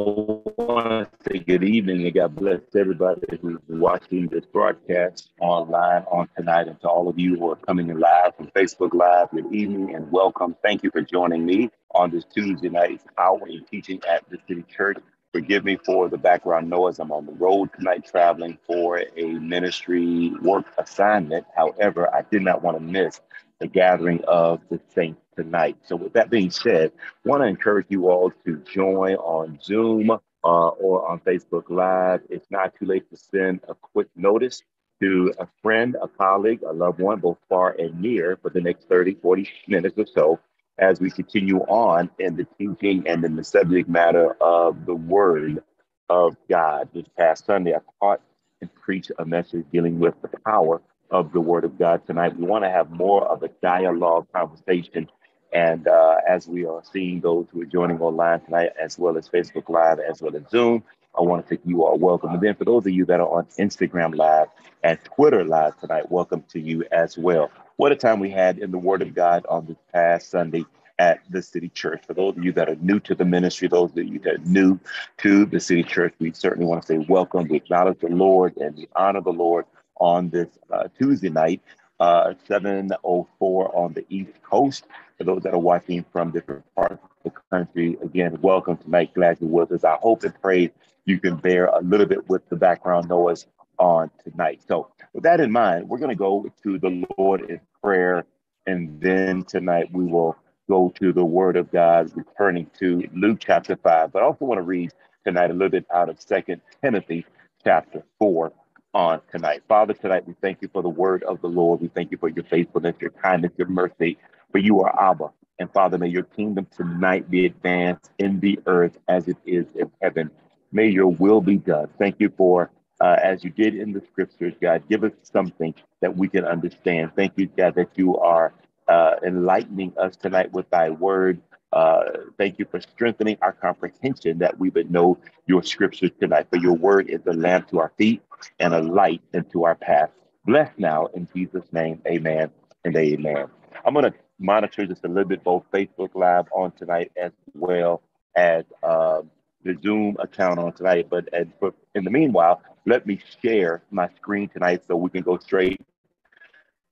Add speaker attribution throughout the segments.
Speaker 1: I want to say good evening and God bless everybody who's watching this broadcast online on tonight. And to all of you who are coming in live from Facebook Live, good evening and welcome. Thank you for joining me on this Tuesday night Power and Teaching at the City Church. Forgive me for the background noise. I'm on the road tonight traveling for a ministry work assignment. However, I did not want to miss the gathering of the saints tonight. So, with that being said, want to encourage you all to join on Zoom uh, or on Facebook Live. It's not too late to send a quick notice to a friend, a colleague, a loved one, both far and near, for the next 30, 40 minutes or so as we continue on in the teaching and in the subject matter of the Word of God. This past Sunday, I taught and preached a message dealing with the power of the Word of God tonight. We want to have more of a dialogue conversation and uh, as we are seeing those who are joining online tonight, as well as Facebook Live, as well as Zoom, I want to take you all welcome. And then for those of you that are on Instagram Live and Twitter Live tonight, welcome to you as well. What a time we had in the Word of God on this past Sunday at the City Church. For those of you that are new to the ministry, those of you that are new to the City Church, we certainly want to say welcome. We acknowledge the Lord and we honor the Lord on this uh, Tuesday night, uh, 7.04 on the East Coast. For those that are watching from different parts of the country, again, welcome tonight. Glad you're with us. I hope and pray you can bear a little bit with the background noise on tonight. So, with that in mind, we're going to go to the Lord in prayer, and then tonight we will go to the Word of God, returning to Luke chapter five. But I also want to read tonight a little bit out of Second Timothy chapter four on tonight. Father, tonight we thank you for the word of the Lord. We thank you for your faithfulness, your kindness, your mercy, for you are Abba. And Father, may your kingdom tonight be advanced in the earth as it is in heaven. May your will be done. Thank you for, uh, as you did in the scriptures, God, give us something that we can understand. Thank you, God, that you are uh, enlightening us tonight with thy word. Uh, thank you for strengthening our comprehension that we would know your scriptures tonight. For your word is a lamp to our feet and a light into our path. Bless now in Jesus' name. Amen and amen. I'm going to monitor just a little bit both Facebook Live on tonight as well as uh, the Zoom account on tonight. But, but in the meanwhile, let me share my screen tonight so we can go straight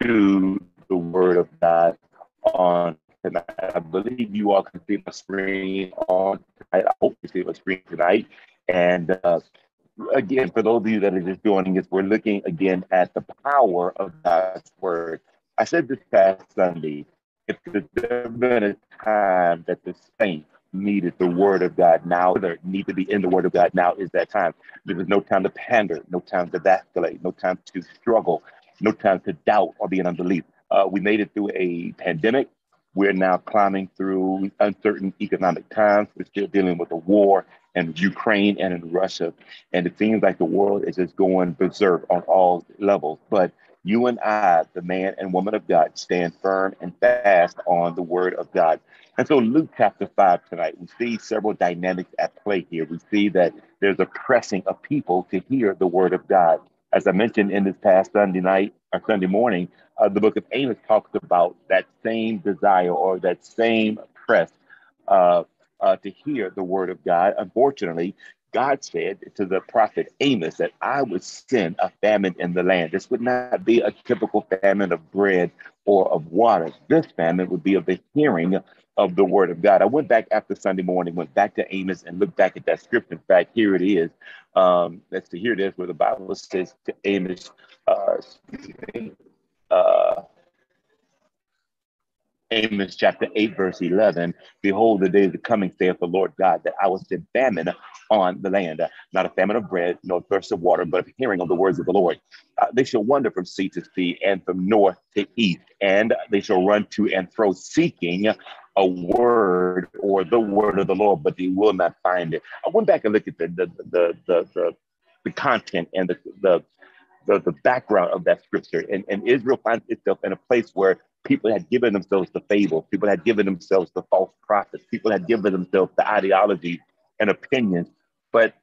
Speaker 1: to the Word of God on tonight. I believe you all can see my screen on tonight. I hope you see my screen tonight. And uh, again, for those of you that are just joining us, we're looking again at the power of God's Word. I said this past Sunday, if there's been a time that the saints needed the word of God now, there need to be in the word of God now is that time. There is no time to pander, no time to vacillate, no time to struggle, no time to doubt or be in unbelief. Uh, we made it through a pandemic. We're now climbing through uncertain economic times. We're still dealing with the war in Ukraine and in Russia. And it seems like the world is just going berserk on all levels. But you and I, the man and woman of God, stand firm and fast on the word of God. And so, Luke chapter 5 tonight, we see several dynamics at play here. We see that there's a pressing of people to hear the word of God. As I mentioned in this past Sunday night or Sunday morning, uh, the book of Amos talks about that same desire or that same press uh, uh, to hear the word of God. Unfortunately, God said to the prophet Amos that I would send a famine in the land. This would not be a typical famine of bread or of water. This famine would be of the hearing of the word of God. I went back after Sunday morning, went back to Amos and looked back at that script. In fact, here it is. Um, let's see, here it is where the Bible says to Amos, uh, uh, Amos chapter 8, verse 11 Behold, the days are coming, saith the Lord God, that I will send famine on the land, not a famine of bread, nor thirst of water, but of hearing of the words of the Lord. Uh, they shall wander from sea to sea and from north to east, and they shall run to and fro seeking a word or the word of the Lord, but they will not find it. I went back and looked at the the the the, the, the content and the, the the, the background of that scripture. And, and Israel finds itself in a place where people had given themselves the fable, people had given themselves the false prophets, people had given themselves the ideology and opinions, but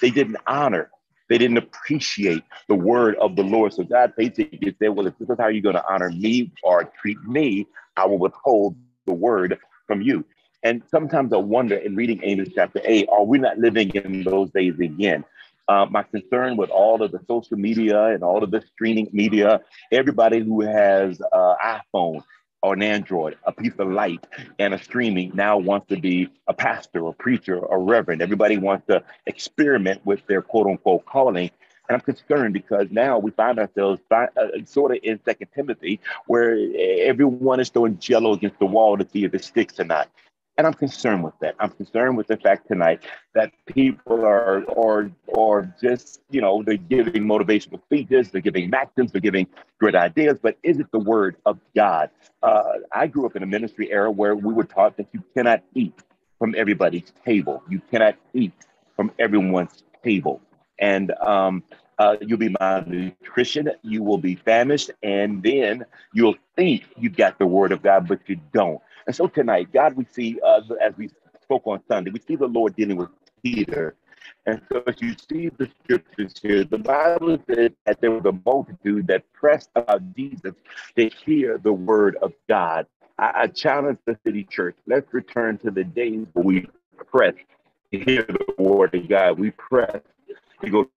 Speaker 1: they didn't honor, they didn't appreciate the word of the Lord. So God basically said, Well, if this is how you're going to honor me or treat me, I will withhold the word from you. And sometimes I wonder in reading Amos chapter 8, are we not living in those days again? Uh, my concern with all of the social media and all of the streaming media, everybody who has uh, iPhone or an Android, a piece of light, and a streaming now wants to be a pastor, a preacher, a reverend. Everybody wants to experiment with their quote unquote calling. And I'm concerned because now we find ourselves uh, sort of in Second Timothy, where everyone is throwing jello against the wall to see if it sticks or not. And I'm concerned with that. I'm concerned with the fact tonight that people are or or just, you know, they're giving motivational speeches, they're giving maxims, they're giving great ideas, but is it the word of God? Uh, I grew up in a ministry era where we were taught that you cannot eat from everybody's table. You cannot eat from everyone's table. And um, uh, you'll be malnutrition, you will be famished, and then you'll think you've got the word of God, but you don't. And so tonight, God, we see, uh, as we spoke on Sunday, we see the Lord dealing with Peter. And so as you see the scriptures here, the Bible says that there was a multitude that pressed about Jesus to hear the word of God. I, I challenge the city church. Let's return to the days where we pressed to hear the word of God. We pressed to go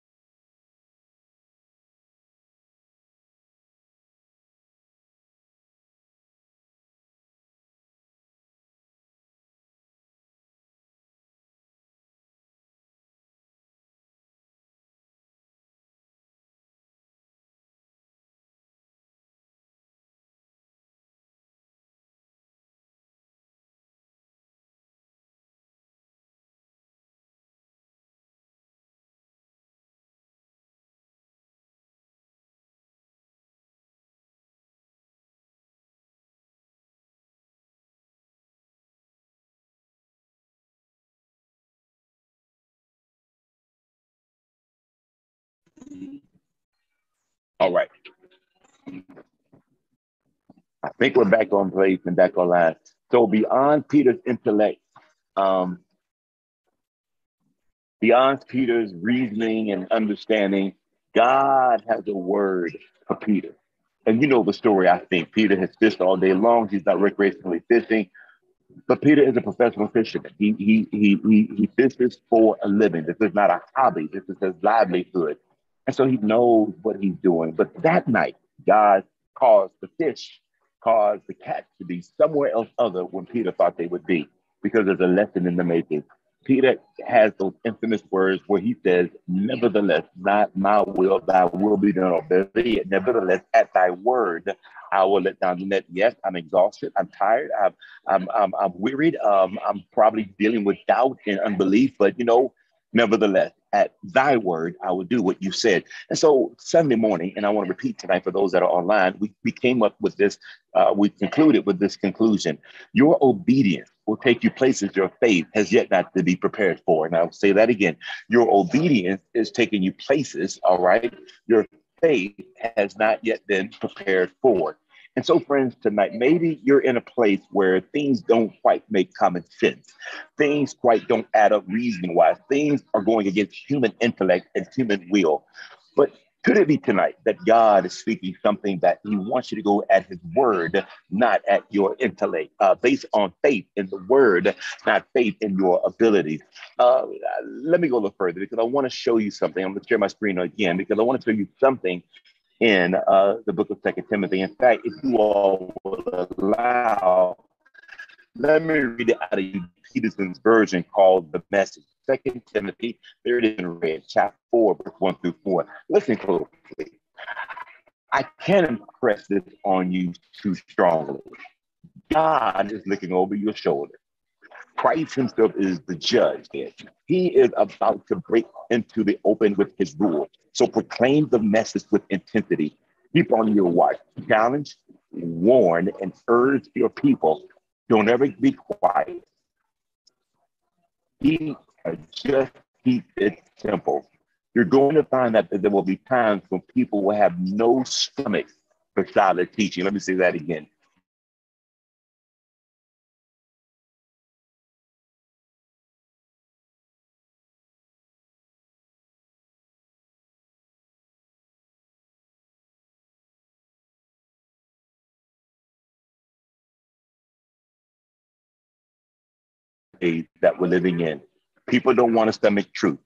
Speaker 1: All right. I think we're back on place and back online. So beyond Peter's intellect, um, beyond Peter's reasoning and understanding, God has a word for Peter. And you know the story, I think. Peter has fished all day long. He's not recreationally fishing. But Peter is a professional fisherman. He, he, he, he, he fishes for a living. This is not a hobby. This is his livelihood. And so he knows what he's doing. But that night, God caused the fish, caused the catch to be somewhere else other when Peter thought they would be, because there's a lesson in the making. Peter has those infamous words where he says, Nevertheless, not my will, thy will be done. Or nevertheless, at thy word, I will let down the net. Yes, I'm exhausted. I'm tired. I'm, I'm, I'm, I'm wearied. Um, I'm probably dealing with doubt and unbelief, but you know, Nevertheless, at thy word, I will do what you said. And so Sunday morning, and I want to repeat tonight for those that are online, we, we came up with this, uh, we concluded with this conclusion. Your obedience will take you places your faith has yet not to be prepared for. And I'll say that again. Your obedience is taking you places, all right? Your faith has not yet been prepared for. And so, friends, tonight, maybe you're in a place where things don't quite make common sense. Things quite don't add up reason wise. Things are going against human intellect and human will. But could it be tonight that God is speaking something that He wants you to go at His word, not at your intellect, uh, based on faith in the word, not faith in your abilities? Uh, let me go a little further because I want to show you something. I'm going to share my screen again because I want to show you something in uh, the book of Second Timothy. In fact, if you all will allow, let me read it out of Peterson's version called The Message. Second Timothy, there it is in red, chapter 4, verse 1 through 4. Listen closely. I can't impress this on you too strongly. God is looking over your shoulder. Christ himself is the judge. He is about to break into the open with his rule. So proclaim the message with intensity. Keep on your watch. Challenge, warn, and urge your people. Don't ever be quiet. Keep, just keep it simple. You're going to find that there will be times when people will have no stomach for solid teaching. Let me say that again. Days that we're living in. People don't want to stomach truth.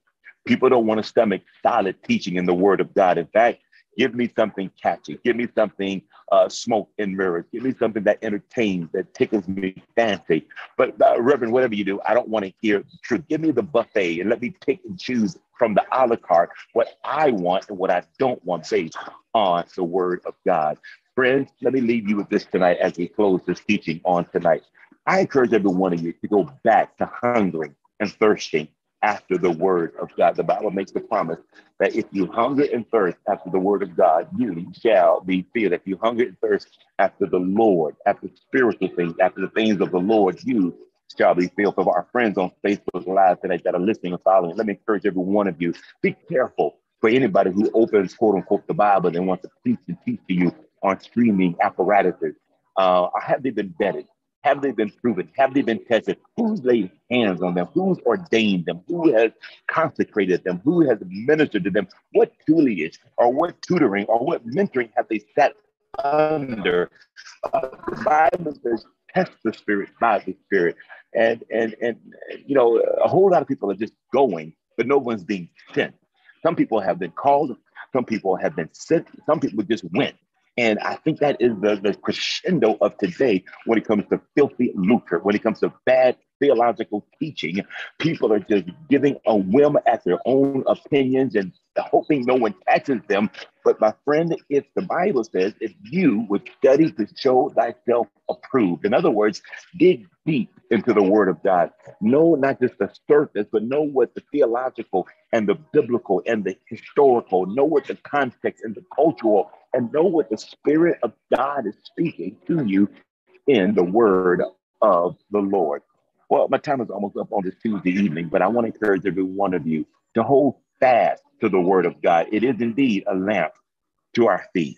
Speaker 1: People don't want to stomach solid teaching in the Word of God. In fact, give me something catchy. Give me something uh, smoke and mirrors. Give me something that entertains, that tickles me fancy. But uh, Reverend, whatever you do, I don't want to hear the truth. Give me the buffet and let me pick and choose from the a la carte what I want and what I don't want based on the Word of God. Friends, let me leave you with this tonight as we close this teaching on tonight. I encourage every one of you to go back to hungering and thirsting after the word of God. The Bible makes the promise that if you hunger and thirst after the word of God, you shall be filled. If you hunger and thirst after the Lord, after spiritual things, after the things of the Lord, you shall be filled. For our friends on Facebook Live today that are listening and following, let me encourage every one of you, be careful for anybody who opens, quote unquote, the Bible and wants to preach and teach to you on streaming apparatuses. Uh, have they been vetted? Have they been proven? Have they been tested? Who's laid hands on them? Who's ordained them? Who has consecrated them? Who has ministered to them? What tutelage or what tutoring or what mentoring have they sat under? Uh, the Bible says, test the spirit by the spirit. And, and, and, you know, a whole lot of people are just going, but no one's being sent. Some people have been called, some people have been sent, some people just went. And I think that is the, the crescendo of today when it comes to filthy lucre, when it comes to bad theological teaching. People are just giving a whim at their own opinions and hoping no one catches them. But my friend, if the Bible says, if you would study to show thyself approved, in other words, dig deep into the Word of God, know not just the surface, but know what the theological and the biblical and the historical, know what the context and the cultural and know what the Spirit of God is speaking to you in the word of the Lord. Well, my time is almost up on this Tuesday evening, but I want to encourage every one of you to hold fast to the word of God. It is indeed a lamp to our feet,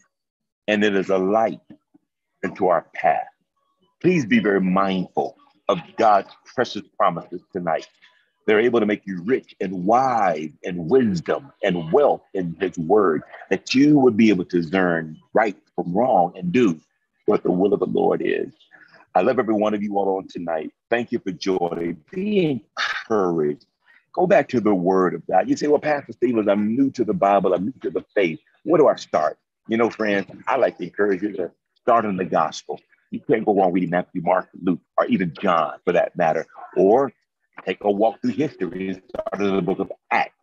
Speaker 1: and it is a light into our path. Please be very mindful of God's precious promises tonight. They're able to make you rich and wise and wisdom and wealth in his word, that you would be able to discern right from wrong and do what the will of the Lord is. I love every one of you all on tonight. Thank you for joy. Be encouraged. Go back to the word of God. You say, well, Pastor Stevens, I'm new to the Bible. I'm new to the faith. Where do I start? You know, friends, I like to encourage you to start in the gospel. You can't go wrong reading Matthew, Mark, Luke, or even John for that matter. Or take a walk through history and start in the book of Acts.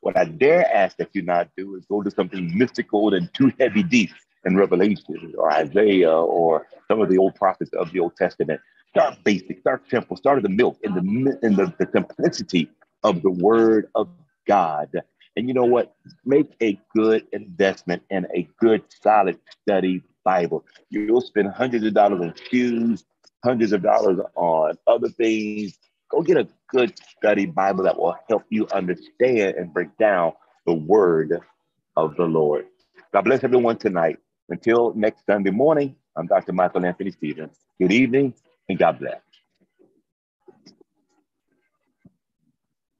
Speaker 1: What I dare ask that you not do is go to something mystical and too heavy deep in Revelation or Isaiah or some of the old prophets of the Old Testament. Start basic, start simple, start at the milk in the in the, the simplicity of the word of God. And you know what? Make a good investment in a good, solid study Bible. You'll spend hundreds of dollars on shoes, hundreds of dollars on other things, Go get a good study Bible that will help you understand and break down the word of the Lord. God bless everyone tonight. Until next Sunday morning, I'm Dr. Michael Anthony Stevens. Good evening and God bless.